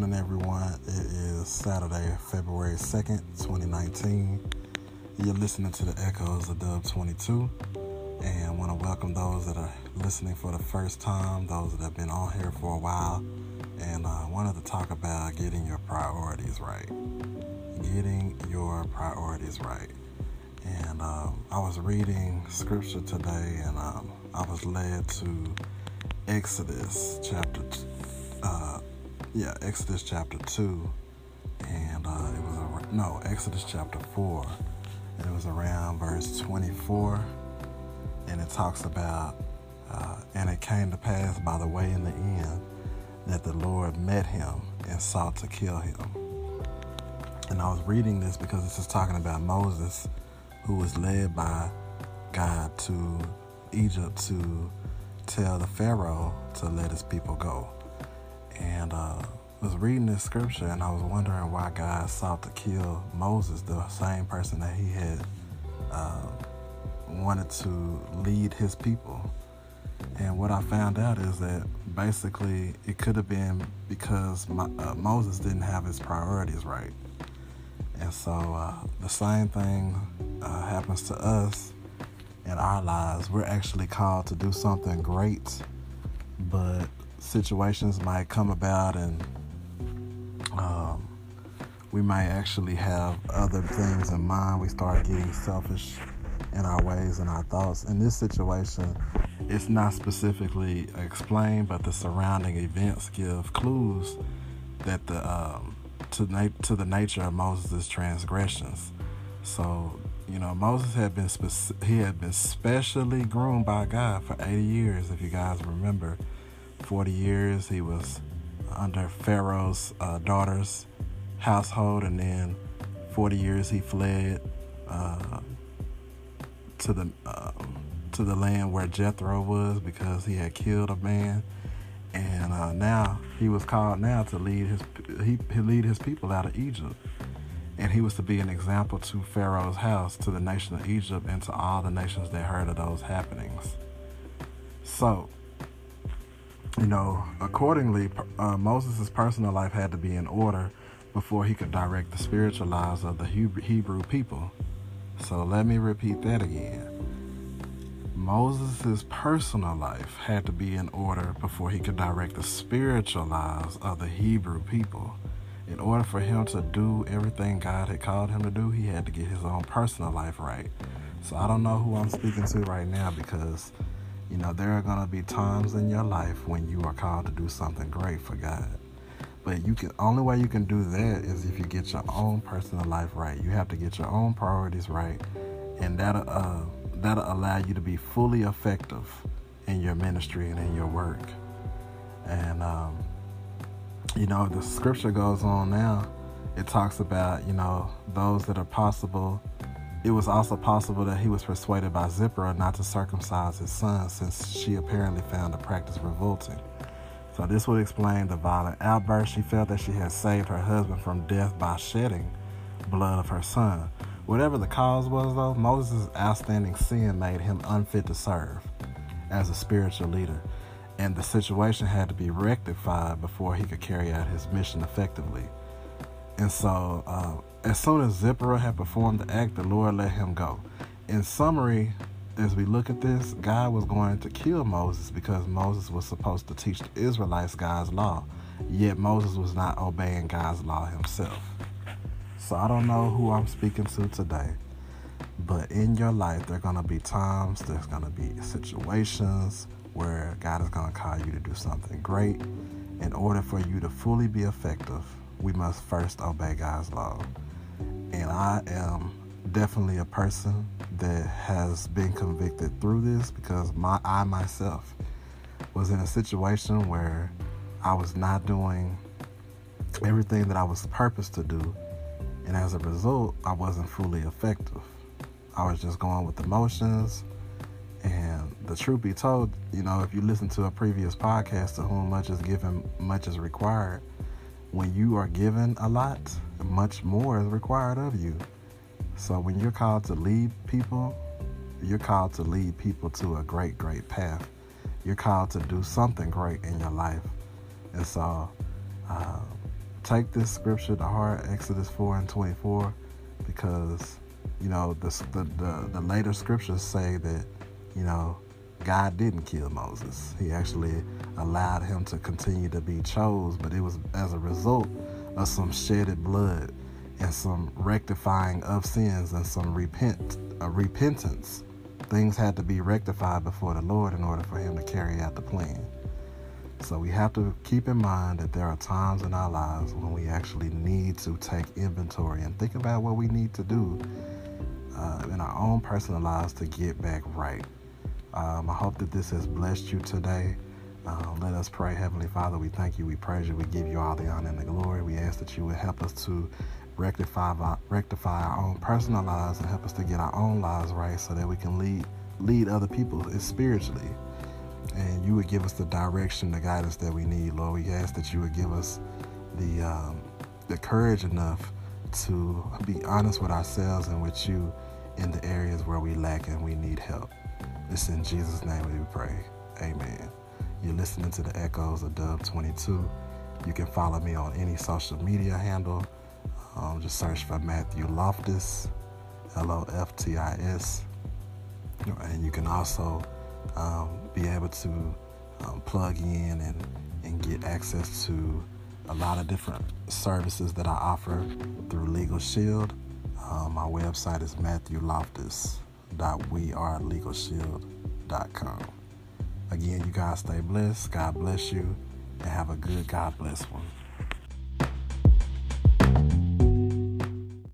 morning, everyone. It is Saturday, February 2nd, 2019. You're listening to the echoes of Dub 22. And I want to welcome those that are listening for the first time, those that have been on here for a while. And I uh, wanted to talk about getting your priorities right. Getting your priorities right. And um, I was reading scripture today, and um, I was led to Exodus chapter, uh, yeah, Exodus chapter two, and uh, it was a, no Exodus chapter four, and it was around verse twenty-four, and it talks about, uh, and it came to pass by the way in the end that the Lord met him and sought to kill him. And I was reading this because this is talking about Moses, who was led by God to Egypt to tell the Pharaoh to let his people go. Was reading this scripture and I was wondering why God sought to kill Moses, the same person that he had uh, wanted to lead his people. And what I found out is that basically it could have been because my, uh, Moses didn't have his priorities right. And so uh, the same thing uh, happens to us in our lives. We're actually called to do something great, but situations might come about and um, we might actually have other things in mind. We start getting selfish in our ways and our thoughts. In this situation, it's not specifically explained, but the surrounding events give clues that the um, to na- to the nature of Moses' transgressions. So you know, Moses had been he had been specially groomed by God for 80 years. If you guys remember, 40 years he was under Pharaoh's uh, daughter's household, and then 40 years he fled uh, to the uh, to the land where Jethro was because he had killed a man, and uh, now he was called now to lead his he, he lead his people out of Egypt and he was to be an example to Pharaoh's house, to the nation of Egypt, and to all the nations that heard of those happenings. So, you know, accordingly, uh, Moses' personal life had to be in order before he could direct the spiritual lives of the Hebrew people. So let me repeat that again. Moses' personal life had to be in order before he could direct the spiritual lives of the Hebrew people in order for him to do everything God had called him to do, he had to get his own personal life right. So I don't know who I'm speaking to right now because, you know, there are going to be times in your life when you are called to do something great for God. But you can only way you can do that is if you get your own personal life right. You have to get your own priorities right, and that'll uh, that'll allow you to be fully effective in your ministry and in your work. And um, you know, the scripture goes on now. It talks about, you know, those that are possible. It was also possible that he was persuaded by Zipporah not to circumcise his son since she apparently found the practice revolting. So this would explain the violent outburst. She felt that she had saved her husband from death by shedding blood of her son. Whatever the cause was, though, Moses' outstanding sin made him unfit to serve as a spiritual leader and the situation had to be rectified before he could carry out his mission effectively. And so, uh, as soon as Zipporah had performed the act, the Lord let him go. In summary, as we look at this, God was going to kill Moses because Moses was supposed to teach the Israelites God's law, yet Moses was not obeying God's law himself. So I don't know who I'm speaking to today, but in your life, there are going to be times, there's going to be situations, where God is going to call you to do something great. In order for you to fully be effective, we must first obey God's law. And I am definitely a person that has been convicted through this because my I myself was in a situation where I was not doing everything that I was purposed to do, and as a result, I wasn't fully effective. I was just going with the motions, and the truth be told, you know, if you listen to a previous podcast, to whom much is given, much is required. When you are given a lot, much more is required of you. So when you're called to lead people, you're called to lead people to a great, great path. You're called to do something great in your life. And so, uh, take this scripture to heart, Exodus 4 and 24, because, you know, the, the, the, the later scriptures say that, you know, God didn't kill Moses. He actually allowed him to continue to be chose, but it was as a result of some shedded blood and some rectifying of sins and some repent uh, repentance. Things had to be rectified before the Lord in order for him to carry out the plan. So we have to keep in mind that there are times in our lives when we actually need to take inventory and think about what we need to do uh, in our own personal lives to get back right. Um, I hope that this has blessed you today. Uh, let us pray. Heavenly Father, we thank you, we praise you, we give you all the honor and the glory. We ask that you would help us to rectify rectify our own personal lives and help us to get our own lives right so that we can lead lead other people spiritually. And you would give us the direction, the guidance that we need, Lord. We ask that you would give us the um, the courage enough to be honest with ourselves and with you in the areas where we lack and we need help. It's in Jesus' name we pray. Amen. You're listening to the Echoes of Dub 22. You can follow me on any social media handle. Um, just search for Matthew Loftis, L O F T I S. And you can also um, be able to um, plug in and, and get access to a lot of different services that I offer through Legal Shield. Um, my website is Matthew Loftis www.wearelegalshield.com. Again, you guys stay blessed. God bless you. And have a good God bless one.